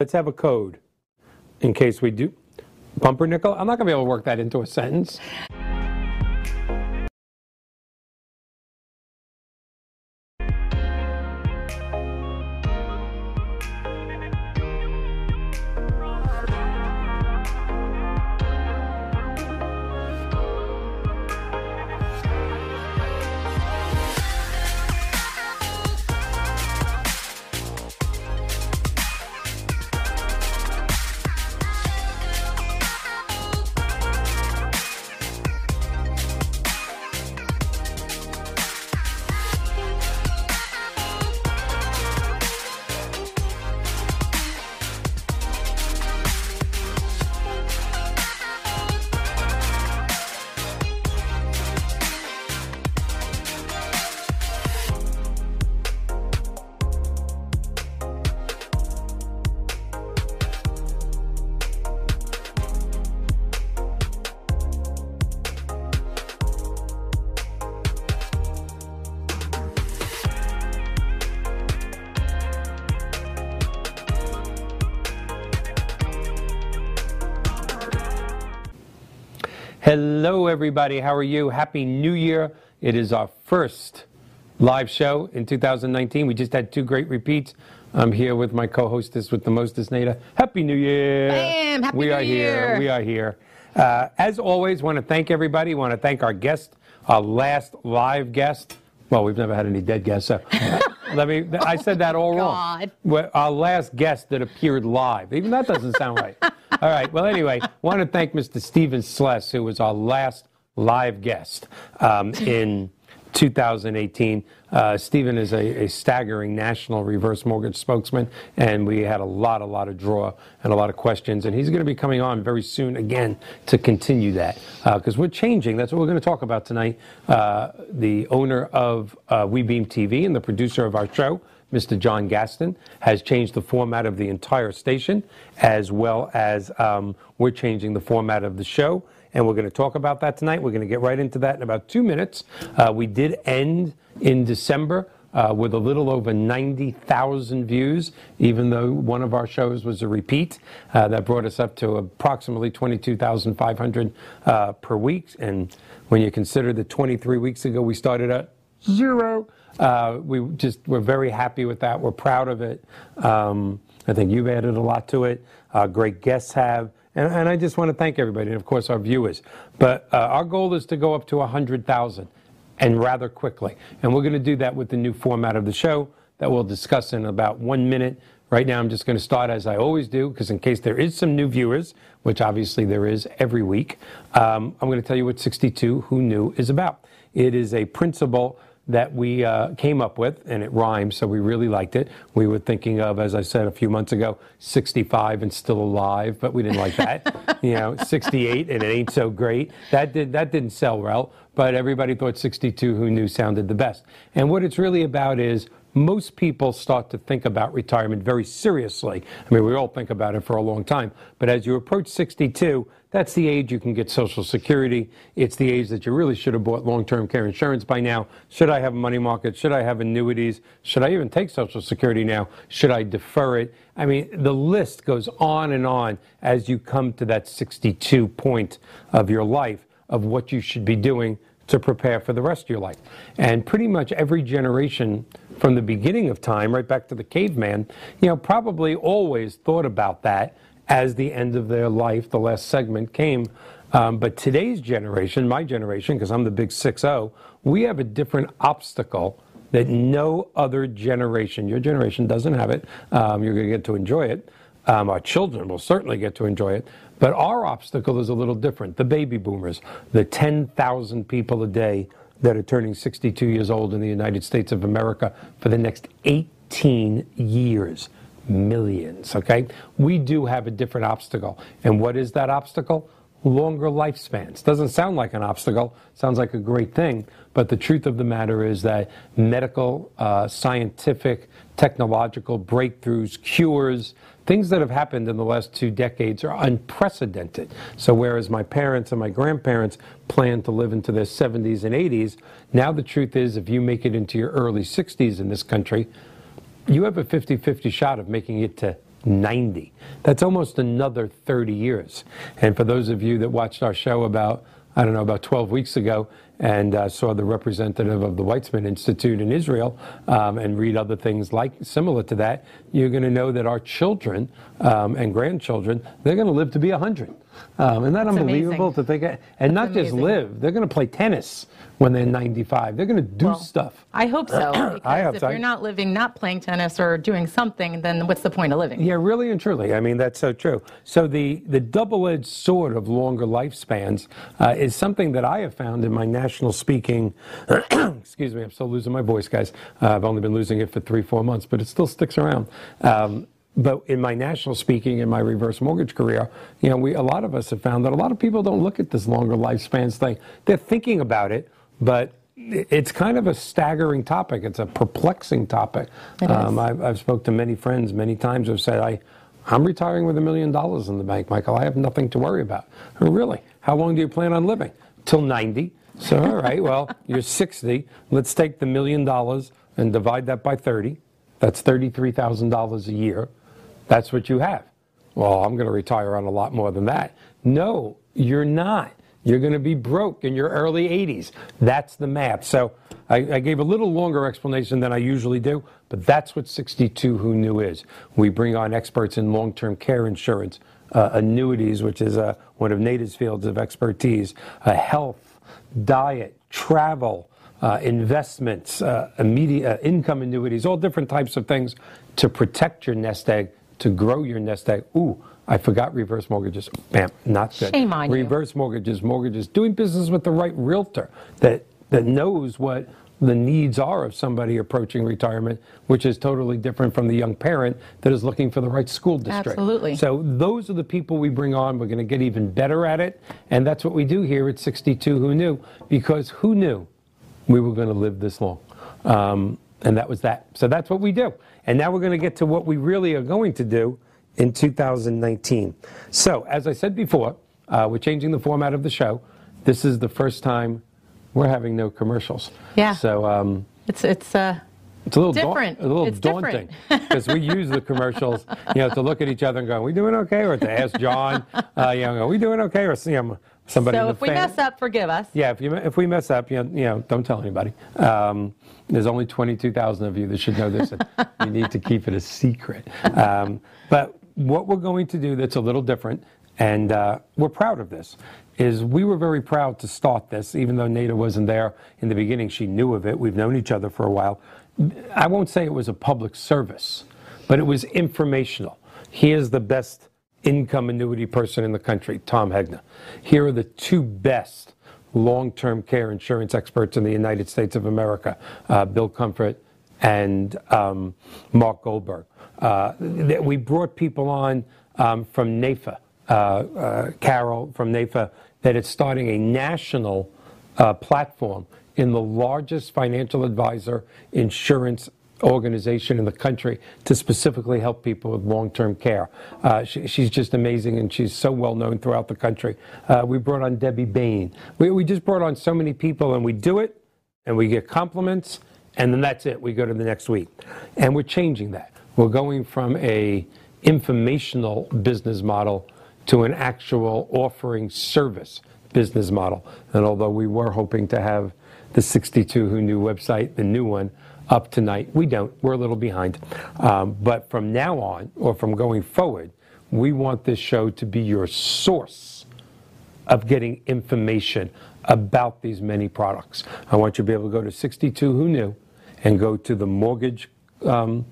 Let's have a code in case we do. Pumpernickel? I'm not going to be able to work that into a sentence. Everybody. How are you? Happy New Year. It is our first live show in 2019. We just had two great repeats. I'm here with my co hostess with the mostest, Nada. Happy New Year. Bam! Happy we New are Year. here. We are here. Uh, as always, want to thank everybody. Want to thank our guest, our last live guest. Well, we've never had any dead guests, so let me. I said that all wrong. God. Our last guest that appeared live. Even that doesn't sound right. All right. Well, anyway, want to thank Mr. Steven Sless, who was our last live guest um, in 2018. Uh, Stephen is a, a staggering national reverse mortgage spokesman, and we had a lot, a lot of draw and a lot of questions. And he's going to be coming on very soon again to continue that because we're changing. That's what we're going to talk about tonight. Uh, the owner of uh, WeBeam TV and the producer of our show. Mr. John Gaston has changed the format of the entire station, as well as um, we're changing the format of the show. And we're going to talk about that tonight. We're going to get right into that in about two minutes. Uh, we did end in December uh, with a little over 90,000 views, even though one of our shows was a repeat. Uh, that brought us up to approximately 22,500 uh, per week. And when you consider that 23 weeks ago we started at zero, uh, we just we're very happy with that. We're proud of it. Um, I think you've added a lot to it. Uh, great guests have. And, and I just want to thank everybody, and of course our viewers. But uh, our goal is to go up to 100,000 and rather quickly. And we're going to do that with the new format of the show that we'll discuss in about one minute. Right now, I'm just going to start as I always do, because in case there is some new viewers, which obviously there is every week, um, I'm going to tell you what 62 Who Knew is about. It is a principle that we uh, came up with, and it rhymes, so we really liked it. We were thinking of, as I said a few months ago, 65 and still alive, but we didn't like that. you know, 68 and it ain't so great. That did that didn't sell well, but everybody thought 62 who knew sounded the best. And what it's really about is most people start to think about retirement very seriously. I mean, we all think about it for a long time, but as you approach 62, that's the age you can get Social Security. It's the age that you really should have bought long term care insurance by now. Should I have money market? Should I have annuities? Should I even take Social Security now? Should I defer it? I mean, the list goes on and on as you come to that 62 point of your life of what you should be doing to prepare for the rest of your life. And pretty much every generation from the beginning of time, right back to the caveman, you know, probably always thought about that as the end of their life, the last segment came. Um, but today's generation, my generation, because I'm the big 6 0, we have a different obstacle that no other generation, your generation doesn't have it. Um, you're going to get to enjoy it. Um, our children will certainly get to enjoy it. But our obstacle is a little different. The baby boomers, the 10,000 people a day that are turning 62 years old in the United States of America for the next 18 years. Millions, okay? We do have a different obstacle. And what is that obstacle? Longer lifespans. Doesn't sound like an obstacle, sounds like a great thing. But the truth of the matter is that medical, uh, scientific, technological breakthroughs, cures, things that have happened in the last two decades are unprecedented. So, whereas my parents and my grandparents planned to live into their 70s and 80s, now the truth is if you make it into your early 60s in this country, you have a 50 50 shot of making it to 90. That's almost another 30 years. And for those of you that watched our show about, I don't know, about 12 weeks ago, and uh, saw the representative of the Weizmann Institute in Israel um, and read other things like similar to that, you're going to know that our children um, and grandchildren, they're going to live to be 100. Um, isn't that That's unbelievable amazing. to think? of- And not just amazing. live, they're going to play tennis when they're 95. They're going to do Well, stuff. I hope so. Because I hope if so. you're not living, not playing tennis or doing something, then what's the point of living? Yeah, really and truly. I mean, that's so true. So the, the double-edged sword of longer lifespans uh, is something that I have found in my national speaking. excuse me, I'm still losing my voice, guys. Uh, I've only been losing it for three, four months, but it still sticks around. Um, but in my national speaking, in my reverse mortgage career, you know, we a lot of us have found that a lot of people don't look at this longer lifespans thing. They're thinking about it, but it's kind of a staggering topic. It's a perplexing topic. Um, I've, I've spoke to many friends many times who've said, I, I'm retiring with a million dollars in the bank, Michael. I have nothing to worry about. Oh, really? How long do you plan on living? Till 90. So, all right, well, you're 60. Let's take the million dollars and divide that by 30. That's $33,000 a year. That's what you have. Well, I'm going to retire on a lot more than that. No, you're not. You're going to be broke in your early 80s. That's the math. So I, I gave a little longer explanation than I usually do, but that's what 62 Who Knew is. We bring on experts in long term care insurance, uh, annuities, which is uh, one of Nada's fields of expertise, uh, health, diet, travel, uh, investments, uh, immediate uh, income annuities, all different types of things to protect your nest egg, to grow your nest egg. Ooh, I forgot reverse mortgages. Bam, not good. Shame on you. Reverse mortgages, mortgages, doing business with the right realtor that that knows what the needs are of somebody approaching retirement, which is totally different from the young parent that is looking for the right school district. Absolutely. So those are the people we bring on. We're going to get even better at it, and that's what we do here at 62 Who Knew? Because who knew we were going to live this long? Um, and that was that. So that's what we do. And now we're going to get to what we really are going to do in 2019. So, as I said before, uh, we're changing the format of the show. This is the first time we're having no commercials. Yeah. So, um, It's it's uh it's a little Different. a little It's daunting different. because we use the commercials, you know, to look at each other and go, "Are we doing okay?" or to ask John, uh, you know, "Are we doing okay?" or you know, somebody. in so the if we mess up, forgive us. yeah, if you if we mess up, you know, you know don't tell anybody. Um, there's only 22,000 of you that should know this. and you need to keep it a secret. Um, but what we're going to do that's a little different, and uh, we're proud of this, is we were very proud to start this, even though Nada wasn't there in the beginning. She knew of it. We've known each other for a while. I won't say it was a public service, but it was informational. He is the best income annuity person in the country, Tom Hegna. Here are the two best long-term care insurance experts in the United States of America, uh, Bill Comfort and um, Mark Goldberg. Uh, th- we brought people on um, from NAIFA, uh, uh, Carol from NAIFA, that it's starting a national platform in the largest financial advisor insurance organization in the country to specifically help people with long-term care. Uh, she, she's just amazing, and she's so well known throughout the country. Uh, we brought on Debbie Bain. We, we just brought on so many people, and we do it, and we get compliments, and then that's it. We go to the next week, and we're changing that. We're going from a informational business model to an actual offering service business model. And although we were hoping to have the 62 Who Knew website, the new one, up tonight, we don't. We're a little behind. Um, but from now on, or from going forward, we want this show to be your source of getting information about these many products. I want you to be able to go to 62 Who Knew and go to the mortgage um,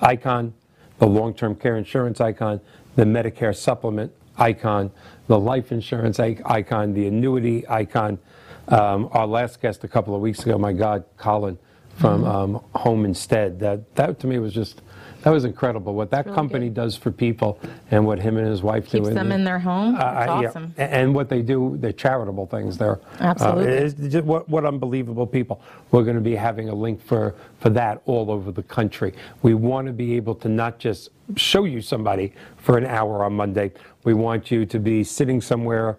icon, the long term care insurance icon, the Medicare supplement icon, the life insurance icon, the annuity icon. Um, our last guest a couple of weeks ago, my God, Colin from um, Home Instead. That, that to me was just. That was incredible. What that really company good. does for people, and what him and his wife do. Keeps them in their home. Uh, yeah. awesome. A- And what they do, they're charitable things. They're Absolutely. Uh, what, what unbelievable people. We're going to be having a link for for that all over the country. We want to be able to not just show you somebody for an hour on Monday. We want you to be sitting somewhere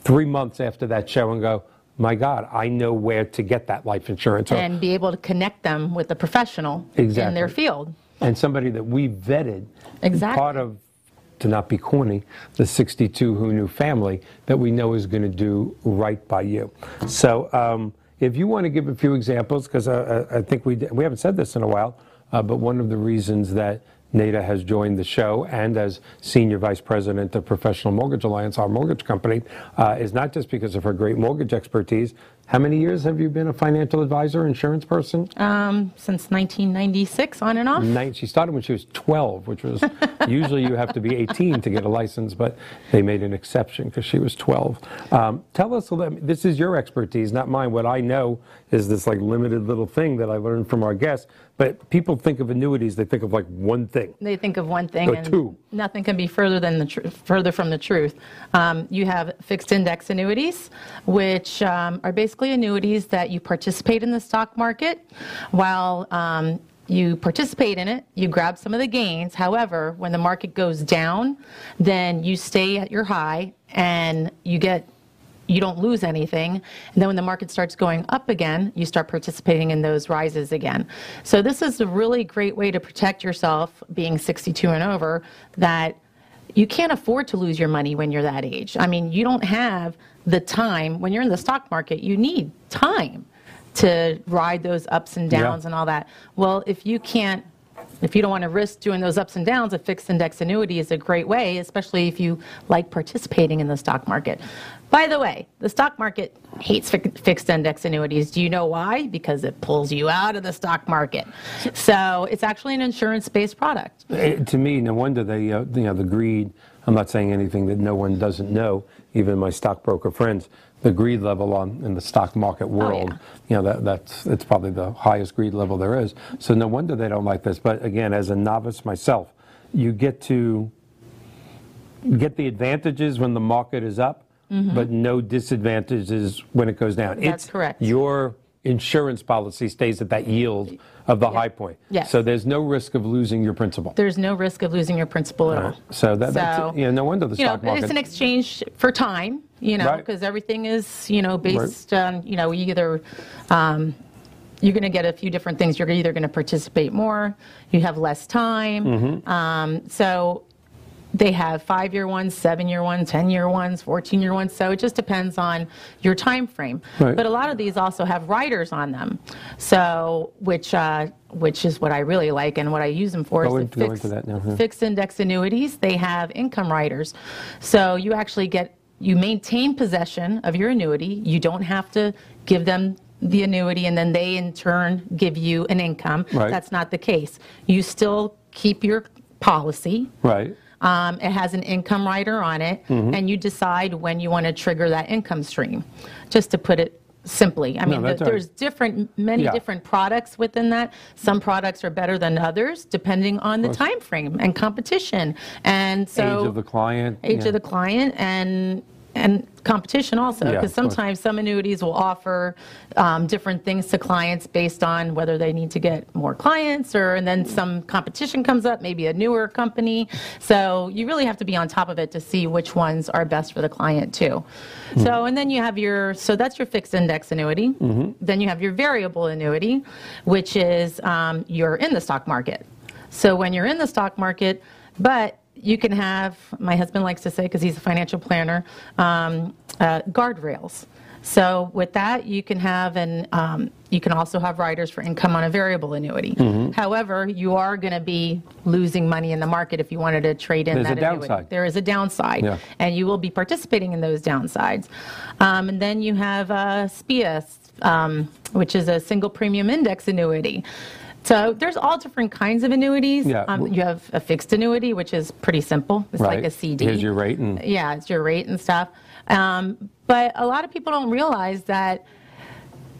three months after that show and go, my God, I know where to get that life insurance. And be able to connect them with a professional in their field. And somebody that we vetted. Exactly. Part of, to not be corny, the 62 Who Knew family that we know is going to do right by you. So um, if you want to give a few examples, because I, I, think we, we haven't said this in a while, uh, but one of the reasons that Nada has joined the show and as Senior Vice President of Professional Mortgage Alliance, our mortgage company, uh, is not just because of her great mortgage expertise. How many years have you been a financial advisor, insurance person? Um, since 1996, on and off. Nine, she started when she was 12, which was usually you have to be 18 to get a license, but they made an exception because she was 12. Um, tell us, a little- this is your expertise, not mine. What I know is this like limited little thing that I learned from our guests. But people think of annuities, they think of like one thing. They think of one thing, Or and two. nothing can be further than the tr- further from the truth. Um, you have fixed index annuities, which um, are basically annuities that you participate in the stock market, while um, you participate in it, you grab some of the gains. However, when the market goes down, then you stay at your high and you get you don't lose anything. And then when the market starts going up again, you start participating in those rises again. So this is a really great way to protect yourself being 62 and over that you can't afford to lose your money when you're that age. I mean, you don't have the time when you're in the stock market, you need time to ride those ups and Yeah. downs and all that. Well, if you can't if you don't want to risk doing those ups and downs, a fixed index annuity is a great way, especially if you like participating in the stock market. By the way, the stock market hates fi- fixed index annuities. Do you know why? Because it pulls you out of the stock market. So it's actually an insurance based product. Eh, to me, no wonder they, uh, you know, the greed. I'm not saying anything that no one doesn't know, even my stockbroker friends. The greed level on in the stock market world, yeah. you know, that, that's it's probably the highest greed level there is. So no wonder they don't like this. But again, as a novice myself, you get to get the advantages when the market is up, but no disadvantages when it goes down. Mm-hmm. That's It's correct. Your insurance policy stays at that yield of the high point. Yes. So there's no risk of losing your principal. There's no risk of losing your principal at all. So that, that's, So, know, no wonder the you know, stock market. it's an exchange for time, you know, Right. because everything is, you know, based on, you know, either um, you're going to get a few different things. You're either going to participate more, you have less time. Mm-hmm. Um, so they have five-year ones, seven-year ones, 10-year ones, 14-year ones. So it just depends on your time frame. Right. But a lot of these also have riders on them. So which uh, which is what I really like and what I use them for Go is the fixed, now, yeah. fixed index annuities. They have income riders. So you actually get you maintain possession of your annuity. You don't have to give them the annuity and then they in turn give you an income. Right. That's not the case. You still keep your policy. right. Um, it has an income rider on it, Mm-hmm. and you decide when you want to trigger that income stream. Just to put it simply, I mean, that's the- there's different, many Yeah. different products within that. Some products are better than others, depending on the time frame and competition. And so Age of the client. age yeah. of the client and and competition also Yeah, because course. sometimes some annuities will offer um, different things to clients based on whether they need to get more clients or and then some competition comes up maybe a newer company so you really have to be on top of it to see which ones are best for the client too Hmm. so and then you have your so that's your fixed index annuity Mm-hmm. then you have your variable annuity which is um, you're in the stock market so when you're in the stock market, but you can have, my husband likes to say, because he's a financial planner, um, uh, guardrails. So with that, you can have an, um, you can also have riders for income on a variable annuity. Mm-hmm. However, you are going to be losing money in the market if you wanted to trade in There's a that annuity. downside. There is a downside, Yeah. and you will be participating in those downsides. Um, and then you have uh, SPIA, um, which is a single premium index annuity. So there's all different kinds of annuities. Yeah. Um, you have a fixed annuity, which is pretty simple. It's like a CD. Here's your rate and- yeah, it's your rate and stuff. Um, but a lot of people don't realize that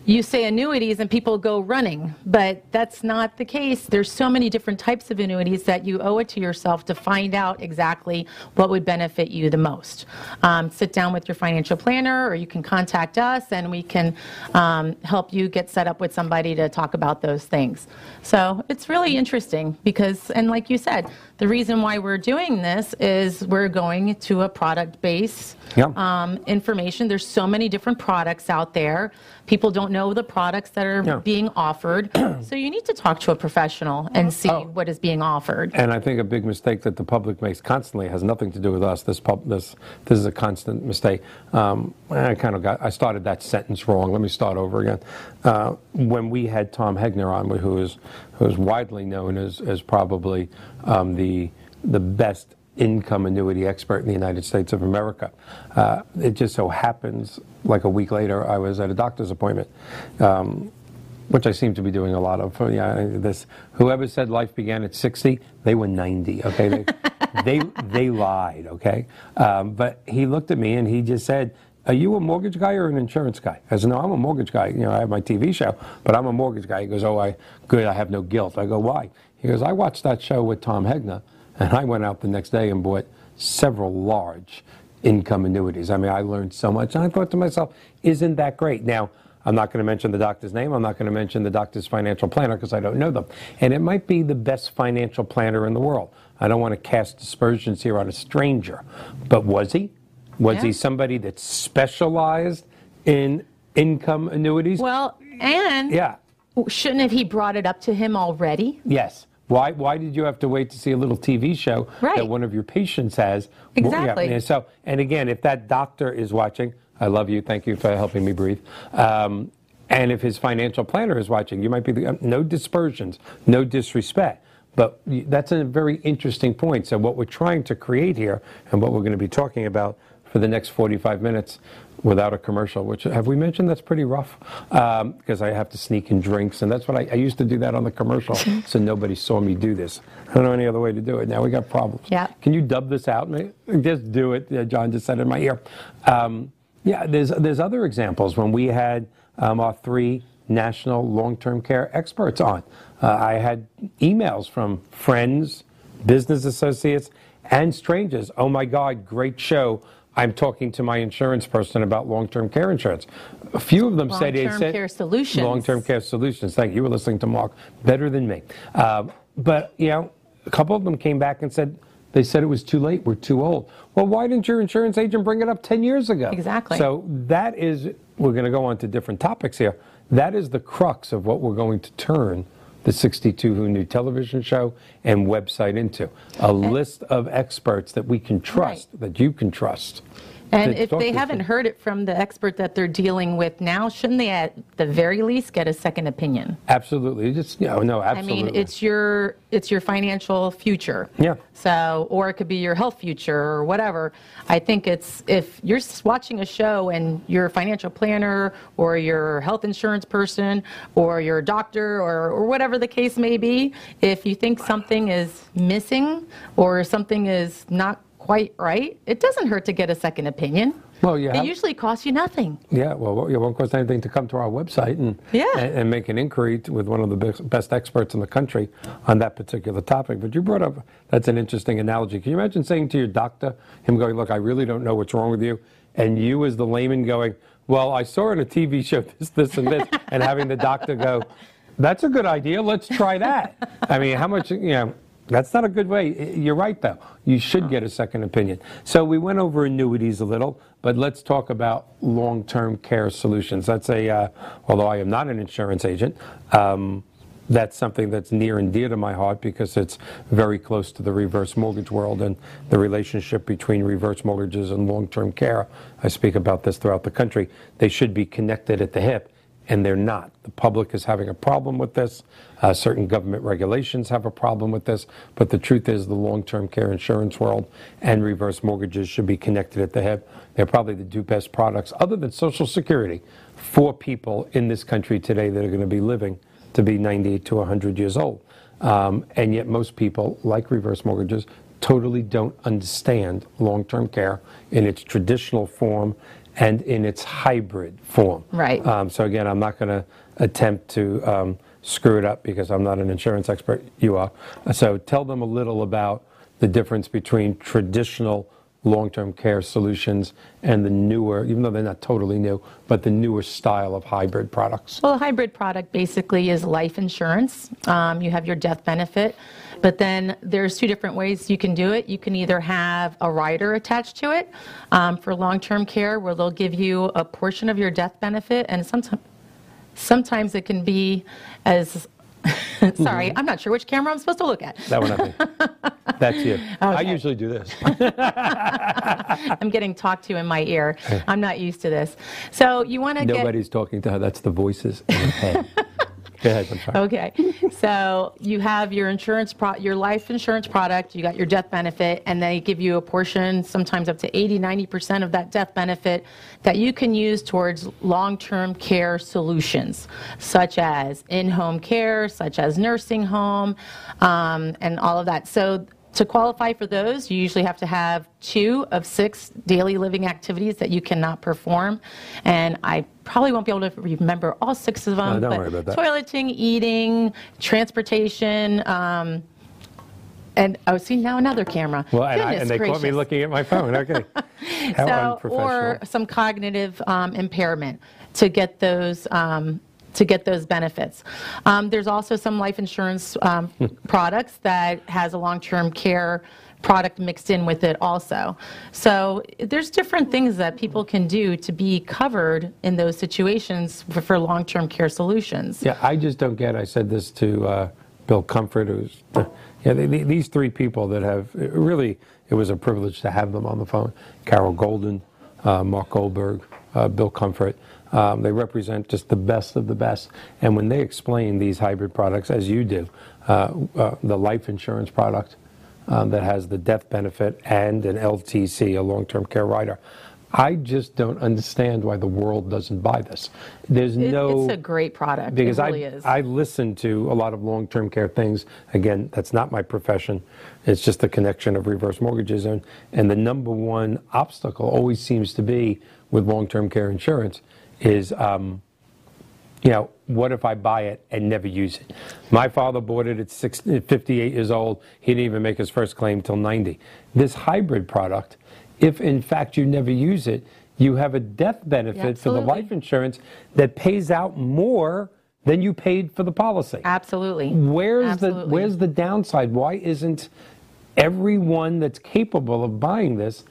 you say annuities and people go running, but that's not the case. There's so many different types of annuities that you owe it to yourself to find out exactly what would benefit you the most. Um, sit down with your financial planner, or you can contact us, and we can um, help you get set up with somebody to talk about those things. So it's really interesting because, and like you said, the reason why we're doing this is we're going to a product base um, information. There's so many different products out there. People don't know the products that are Yeah. being offered. so you need to talk to a professional and see Oh. what is being offered. And I think a big mistake that the public makes constantly has nothing to do with us. This pub, this this is a constant mistake. Um, I kind of got I started that sentence wrong. Let me start over again. Uh, when we had Tom Hegna on, who is who is widely known as as probably um, the the best income annuity expert in the United States of America. Uh, it just so happens, like a week later, I was at a doctor's appointment. Um, which I seem to be doing a lot of. Yeah, this whoever said life began at 60, they were 90. Okay, they they, they lied. Okay, um, but he looked at me and he just said. Are you a mortgage guy or an insurance guy? I said, no, I'm a mortgage guy. You know, I have my TV show, but I'm a mortgage guy. He goes, oh, I good. I have no guilt. I go, why? He goes, I watched that show with Tom Hegna, and I went out the next day and bought several large income annuities. I mean, I learned so much, and I thought to myself, isn't that great? Now, I'm not going to mention the doctor's name. I'm not going to mention the doctor's financial planner because I don't know them. And it might be the best financial planner in the world. I don't want to cast aspersions here on a stranger, but was he? Was Yeah. he somebody that specialized in income annuities? Well, and yeah. shouldn't have he brought it up to him already? Yes. Why, why did you have to wait to see a little TV show Right. that one of your patients has? Yeah, Exactly. and so, and again, if that doctor is watching, I love you. Thank you for helping me breathe. Um, and if his financial planner is watching, you might be the, no dispersions, no disrespect. But that's a very interesting point. So what we're trying to create here, and what we're going to be talking about for the next 45 minutes, without a commercial, which have we mentioned that's pretty rough because I have to sneak in drinks, and that's what I, I used to do that on the commercial, so nobody saw me do this. I don't know any other way to do it. Now we got problems. Yeah. Can you dub this out? Just do it. Yeah, John just said it in my ear. Um, yeah, there's there's other examples when we had um, our three national long-term care experts on. Uh, I had emails from friends, business associates, and strangers. Oh my God, great show! I'm talking to my insurance person about long-term care insurance. A few of them said Long-term said care solutions. Long-term care solutions. Thank you. You were listening to Mark better than me. Um, but you know, a couple of them came back and said they said it was too late. We're too old. Well, why didn't your insurance agent bring it up 10 years ago? Exactly. So that is. We're going to go on to different topics here. That is the crux of what we're going to turn the 62 Who Knew television show and website into a list of experts that we can trust, that you can trust. And if they haven't heard it from the expert that they're dealing with now, shouldn't they at the very least get a second opinion? Absolutely. Just, you know, no, I mean, it's your it's your financial future. Yeah. So, or it could be your health future or whatever. I think it's if you're watching a show and your financial planner or your health insurance person or your doctor or, or whatever the case may be, if you think something is missing or something is not quite right, it doesn't hurt to get a second opinion. Well, yeah. It usually costs you nothing. Yeah, well, it won't cost anything to come to our website and, Yeah. and, and make an inquiry to, with one of the best, best experts in the country on that particular topic. But you brought up, that's an interesting analogy. Can you imagine saying to your doctor, him going, look, I really don't know what's wrong with you, and you as the layman going, well, I saw in a TV show this, this, and this, and having the doctor go, that's a good idea, let's try that. I mean, how much, you know, that's not a good way. You're right, though. You should get a second opinion. So we went over annuities a little, but let's talk about long-term care solutions. That's a, uh, although I am not an insurance agent, um, that's something that's near and dear to my heart because it's very close to the reverse mortgage world and the relationship between reverse mortgages and long-term care. I speak about this throughout the country. They should be connected at the hip and they're not. The public is having a problem with this. Uh, certain government regulations have a problem with this. But the truth is, the long term care insurance world and reverse mortgages should be connected at the hip. They're probably the two best products, other than Social Security, for people in this country today that are going to be living to be 90 to 100 years old. Um, and yet, most people, like reverse mortgages, totally don't understand long term care in its traditional form and in its hybrid form. Right. Um, so again, I'm not going to attempt to um, screw it up because I'm not an insurance expert. You are. So tell them a little about the difference between traditional long-term care solutions and the newer, even though they're not totally new, but the newer style of hybrid products? Well, a hybrid product basically is life insurance. Um, you have your death benefit, but then there's two different ways you can do it. You can either have a rider attached to it um, for long-term care, where they'll give you a portion of your death benefit, and sometimes sometimes it can be as Sorry, I'm not sure which camera I'm supposed to look at. That one. That's you. I usually do this. I'm getting talked to in my ear. I'm not used to this. So you want to get. Nobody's talking to her. That's the voices in her head. Go ahead, I'm sorry. Okay, so you have your insurance, pro- your life insurance product, you got your death benefit, and they give you a portion, sometimes up to 80, 90% of that death benefit that you can use towards long-term care solutions, such as in-home care, such as nursing home, um, and all of that. So to qualify for those, you usually have to have two of six daily living activities that you cannot perform. And I probably won't be able to remember all six of them. No, don't but worry about that. Toileting, eating, transportation, um, and oh, see now another camera. Well, and, I, and they caught me looking at my phone. Okay. How So, unprofessional. or some cognitive um, impairment to get those um, to get those benefits. Um, there's also some life insurance um, products that has a long-term care product mixed in with it also. So there's different things that people can do to be covered in those situations for, for long-term care solutions. Yeah, I just don't get. I said this to uh, Bill Comfort, who's yeah, they, these three people that have really. It was a privilege to have them on the phone. Carol Golden, uh, Mark Goldberg, uh, Bill Comfort. Um, they represent just the best of the best. And when they explain these hybrid products, as you do, uh, uh, the life insurance product um, that has the death benefit and an LTC, a long-term care rider. I just don't understand why the world doesn't buy this. There's It- no it's a great product. because it really I, is. I listen to a lot of long-term care things. Again, that's not my profession. It's just the connection of reverse mortgages. And, and the number one obstacle always seems to be with long-term care insurance is, um, you know, what if I buy it and never use it? My father bought it at six, at 58 years old. He didn't even make his first claim till 90. This hybrid product, if in fact you never use it, you have a death benefit for the life insurance that pays out more than you paid for the policy. Absolutely. Where's Absolutely. the where's the downside? Why isn't everyone that's capable of buying this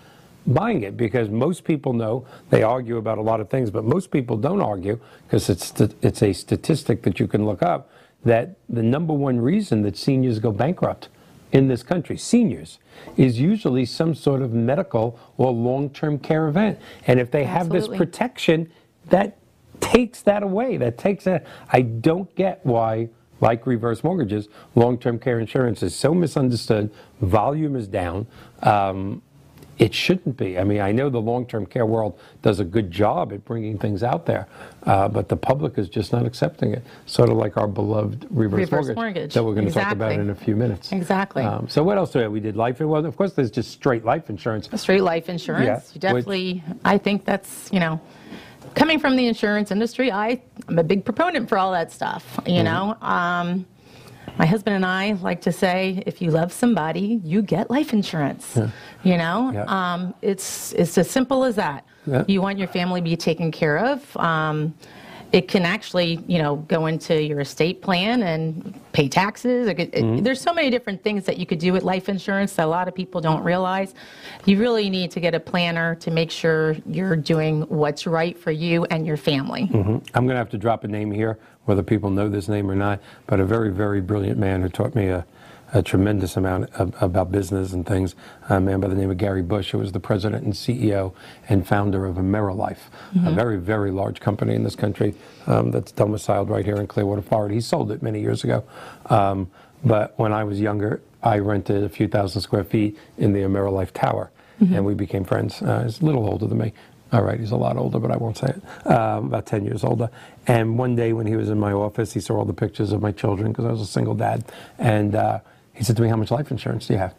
buying it? Because most people know they argue about a lot of things, but most people don't argue because it's it's a statistic that you can look up that the number one reason that seniors go bankrupt in this country, seniors, is usually some sort of medical or long-term care event. And if they have this protection, that takes that away. That takes that. I don't get why, like reverse mortgages, long-term care insurance is so misunderstood. Volume is down. Um, it shouldn't be. I mean, I know the long-term care world does a good job at bringing things out there, uh, but the public is just not accepting it. Sort of like our beloved reverse, Reverse mortgage. that we're going to talk about in a few minutes. Exactly. Um, so what else do we have? We did life. Well, of course, there's just straight life insurance. straight life insurance. Yeah, you which- definitely, I think that's, you know, coming from the insurance industry, I, I'm a big proponent for all that stuff, you Mm-hmm. know. Um, my husband and I like to say, if you love somebody, you get life insurance. You know, Yeah. um, it's it's as simple as that. Yeah. You want your family to be taken care of. Um, it can actually, you know, go into your estate plan and pay taxes. It could- Mm-hmm. there's so many different things that you could do with life insurance that a lot of people don't realize. You really need to get a planner to make sure you're doing what's right for you and your family. I'm going to have to drop a name here, whether people know this name or not, but a very, very brilliant man who taught me a, a tremendous amount of, about business and things, a man by the name of Gary Bush, who was the president and CEO and founder of AmeriLife, a very, very large company in this country um, that's domiciled right here in Clearwater, Florida. He sold it many years ago. Um, but when I was younger, I rented a few thousand square feet in the AmeriLife Tower, and we became friends. Uh, he's a little older than me. All right, he's a lot older, but I won't say it. Um, about 10 years older. And one day when he was in my office, he saw all the pictures of my children because I was a single dad. And uh, he said to me, How much life insurance do you have?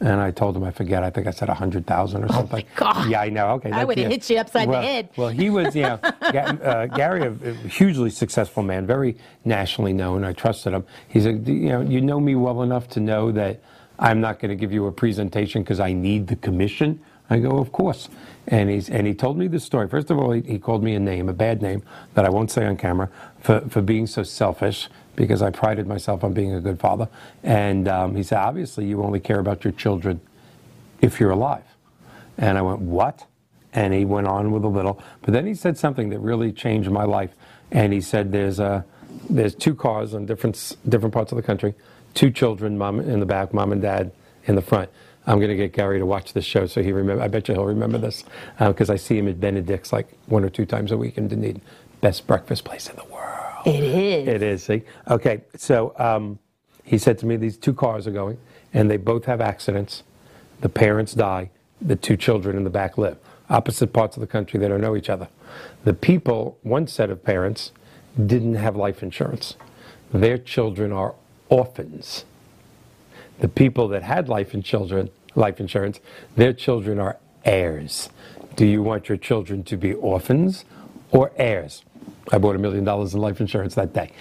And I told him, I forget, I think I said 100000 or something. Oh God. Yeah, I know. Okay. I would've hit you upside the head. Well, he was, you know, uh, Gary, a a hugely successful man, very nationally known. I trusted him. He said, you know, you know me well enough to know that I'm not going to give you a presentation because I need the commission. I go, of course. And, he's, and he told me this story. First of all, he, he called me a name, a bad name, that I won't say on camera, for, for being so selfish because I prided myself on being a good father. And um, he said, obviously, you only care about your children if you're alive. And I went, what? And he went on with a little. But then he said something that really changed my life. And he said, there's, a, there's two cars on different, different parts of the country, two children, mom in the back, mom and dad in the front. I'm going to get Gary to watch this show so he remember. I bet you he'll remember this because uh, I see him at Benedict's like one or two times a week in Dunedin. Best breakfast place in the world. It is. It is. See. Okay. So um, he said to me, these two cars are going, and they both have accidents. The parents die. The two children in the back live. Opposite parts of the country. They don't know each other. The people, one set of parents, didn't have life insurance. Their children are orphans the people that had life in children, life insurance, their children are heirs. Do you want your children to be orphans or heirs? I bought a million dollars in life insurance that day.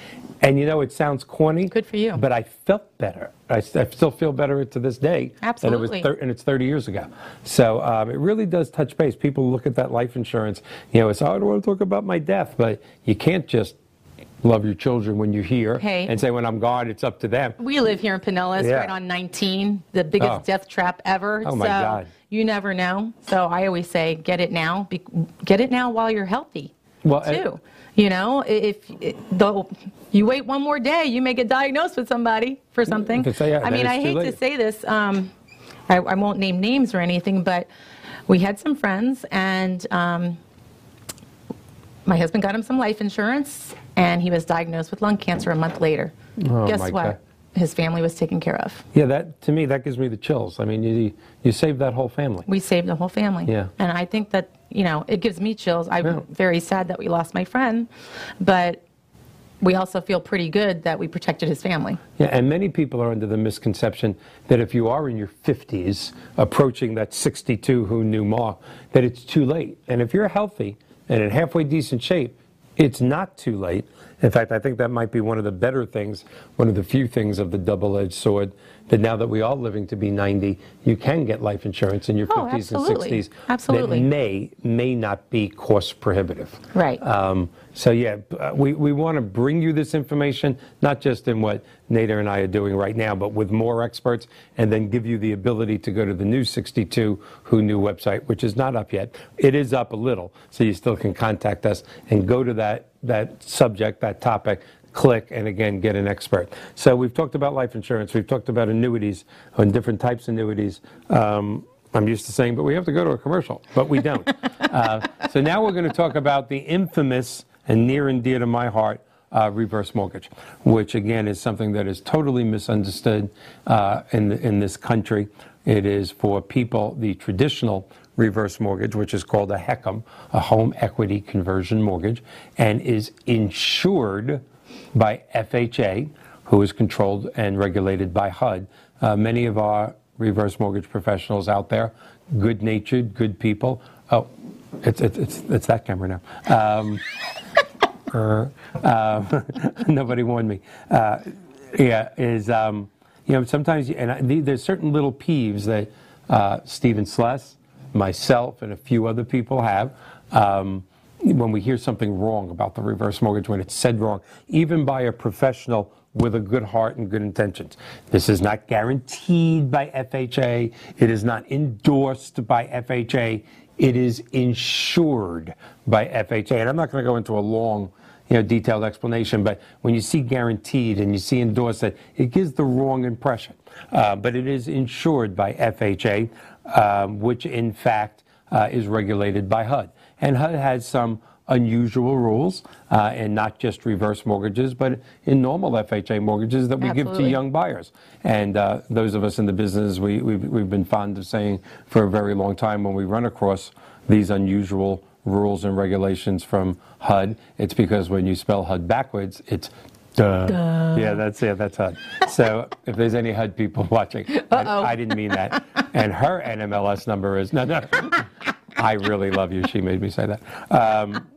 And you know, it sounds corny. Good for you. But I felt better. I, I still feel better to this day. Absolutely. And, it was and it's 30 years ago. So um, it really does touch base. People look at that life insurance, you know, it's, oh, I don't want to talk about my death, but you can't just love your children when you're here hey, and say when I'm gone, it's up to them. We live here in Pinellas, yeah. right on 19, the biggest oh. death trap ever. Oh my so God. You never know. So I always say, get it now. Be, get it now while you're healthy. Well, too. you know, if though you wait one more day, you may get diagnosed with somebody for something. I mean, I hate late. to say this. Um, I, I, won't name names or anything, but we had some friends and. Um, my husband got him some life insurance, and he was diagnosed with lung cancer a month later. Oh, Guess what? God. His family was taken care of. Yeah, that to me that gives me the chills. I mean, you you saved that whole family. We saved the whole family. Yeah. And I think that you know it gives me chills. I'm yeah. very sad that we lost my friend, but we also feel pretty good that we protected his family. Yeah, and many people are under the misconception that if you are in your 50s, approaching that 62 who knew Ma, that it's too late. And if you're healthy and in halfway decent shape, it's not too late. In fact, I think that might be one of the better things, one of the few things of the double edged sword, that now that we are living to be 90, you can get life insurance in your oh, 50s absolutely. and 60s. Absolutely. That may, may not be cost prohibitive. Right. Um, so, yeah, uh, we, we want to bring you this information, not just in what Nada and I are doing right now, but with more experts, and then give you the ability to go to the new 62 Who Knew website, which is not up yet. It is up a little, so you still can contact us and go to that, that subject, that topic, click, and again, get an expert. So we've talked about life insurance, we've talked about annuities, and different types of annuities. Um, I'm used to saying, but we have to go to a commercial, but we don't. uh, so now we're going to talk about the infamous and near and dear to my heart, uh, reverse mortgage, which again is something that is totally misunderstood uh, in, in this country. It is for people, the traditional reverse mortgage, which is called a HECM, a home equity conversion mortgage, and is insured by FHA, who is controlled and regulated by HUD. Uh, many of our reverse mortgage professionals out there, good natured, good people. It's, it's, it's, it's that camera now. Um, uh, nobody warned me. Uh, yeah, is um, you know sometimes and I, there's certain little peeves that uh, Stephen Sless, myself, and a few other people have. Um, when we hear something wrong about the reverse mortgage, when it's said wrong, even by a professional with a good heart and good intentions. This is not guaranteed by FHA. It is not endorsed by FHA. It is insured by FHA. And I'm not going to go into a long you know, detailed explanation, but when you see guaranteed and you see endorsed, it, it gives the wrong impression. Uh, but it is insured by FHA, um, which in fact uh, is regulated by HUD. And HUD has some unusual rules, uh, and not just reverse mortgages, but in normal FHA mortgages that we Absolutely. give to young buyers. And uh, those of us in the business, we, we've, we've been fond of saying for a very long time when we run across these unusual rules and regulations from HUD. It's because when you spell HUD backwards, it's duh. duh. Yeah, that's yeah, that's HUD. So if there's any HUD people watching, I, I, didn't mean that. And her NMLS number is no, no. I really love you. She made me say that. Um,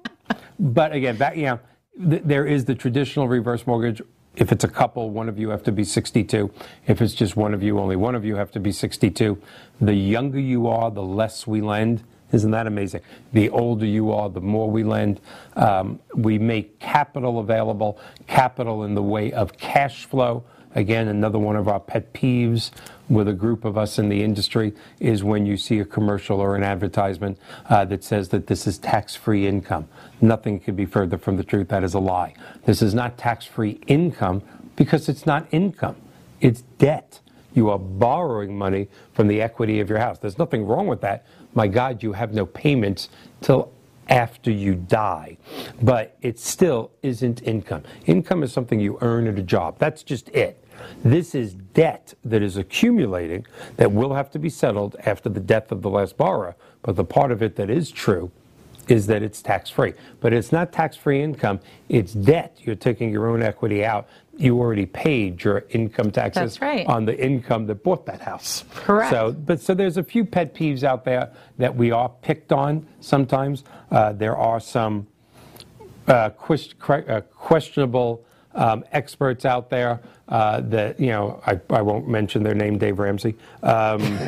but again, back you know, th- there is the traditional reverse mortgage if it's a couple, one of you have to be 62. If it's just one of you, only one of you have to be 62. The younger you are, the less we lend. Isn't that amazing? The older you are, the more we lend. Um, we make capital available, capital in the way of cash flow. Again, another one of our pet peeves with a group of us in the industry is when you see a commercial or an advertisement uh, that says that this is tax free income. Nothing could be further from the truth. That is a lie. This is not tax free income because it's not income, it's debt. You are borrowing money from the equity of your house. There's nothing wrong with that. My God, you have no payments till after you die. But it still isn't income. Income is something you earn at a job. That's just it. This is debt that is accumulating that will have to be settled after the death of the last borrower. But the part of it that is true is that it's tax free. But it's not tax free income, it's debt. You're taking your own equity out. You already paid your income taxes right. on the income that bought that house. Correct. So, but so there's a few pet peeves out there that we are picked on sometimes. Uh, there are some uh, quest- uh, questionable um, experts out there uh, that you know I, I won't mention their name, Dave Ramsey. Um,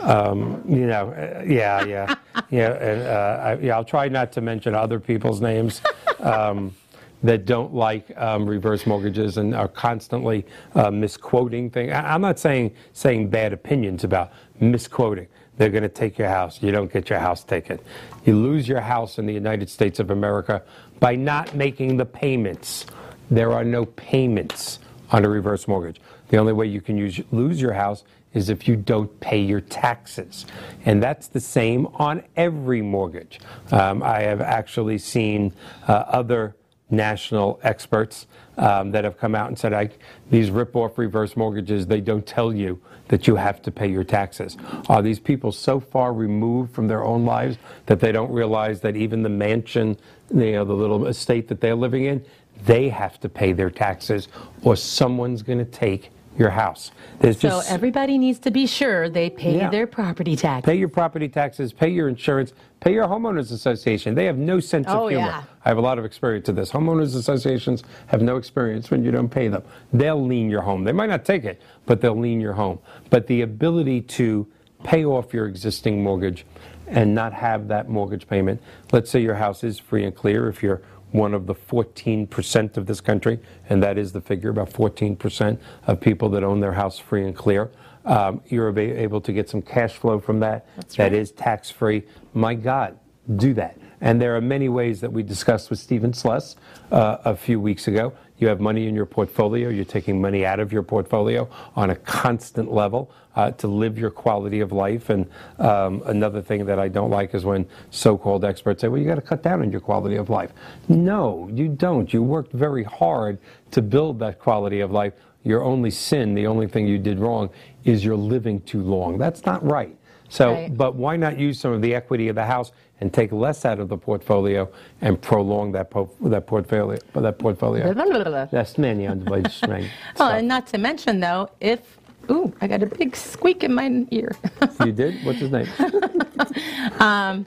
um, you know, uh, yeah, yeah, yeah, and uh, I, yeah. I'll try not to mention other people's names. Um, that don't like um, reverse mortgages and are constantly uh, misquoting things. I'm not saying saying bad opinions about misquoting. They're going to take your house. You don't get your house taken. You lose your house in the United States of America by not making the payments there are no payments on a reverse mortgage. The only way you can use, lose your house is if you don't pay your taxes. And that's the same on every mortgage. Um, I have actually seen uh, other national experts um, that have come out and said, these rip-off reverse mortgages, they don't tell you that you have to pay your taxes. Are these people so far removed from their own lives that they don't realize that even the mansion, you know, the little estate that they're living in, they have to pay their taxes or someone's going to take your house. There's so just, everybody needs to be sure they pay yeah. their property taxes. Pay your property taxes, pay your insurance, pay your homeowners association. They have no sense oh, of humor. Yeah. I have a lot of experience with this. Homeowners associations have no experience when you don't pay them. They'll lien your home. They might not take it, but they'll lien your home. But the ability to pay off your existing mortgage and not have that mortgage payment. Let's say your house is free and clear if you're one of the 14% of this country, and that is the figure about 14% of people that own their house free and clear. Um, you're able to get some cash flow from that. That's that right. is tax free. My God, do that. And there are many ways that we discussed with Stephen Sless uh, a few weeks ago. You have money in your portfolio, you're taking money out of your portfolio on a constant level uh, to live your quality of life. And um, another thing that I don't like is when so called experts say, well, you got to cut down on your quality of life. No, you don't. You worked very hard to build that quality of life. Your only sin, the only thing you did wrong, is you're living too long. That's not right. So, right. but why not use some of the equity of the house and take less out of the portfolio and prolong that po- that portfolio that portfolio. That's many on the Oh, and not to mention though, if ooh, I got a big squeak in my ear. you did? What's his name? um,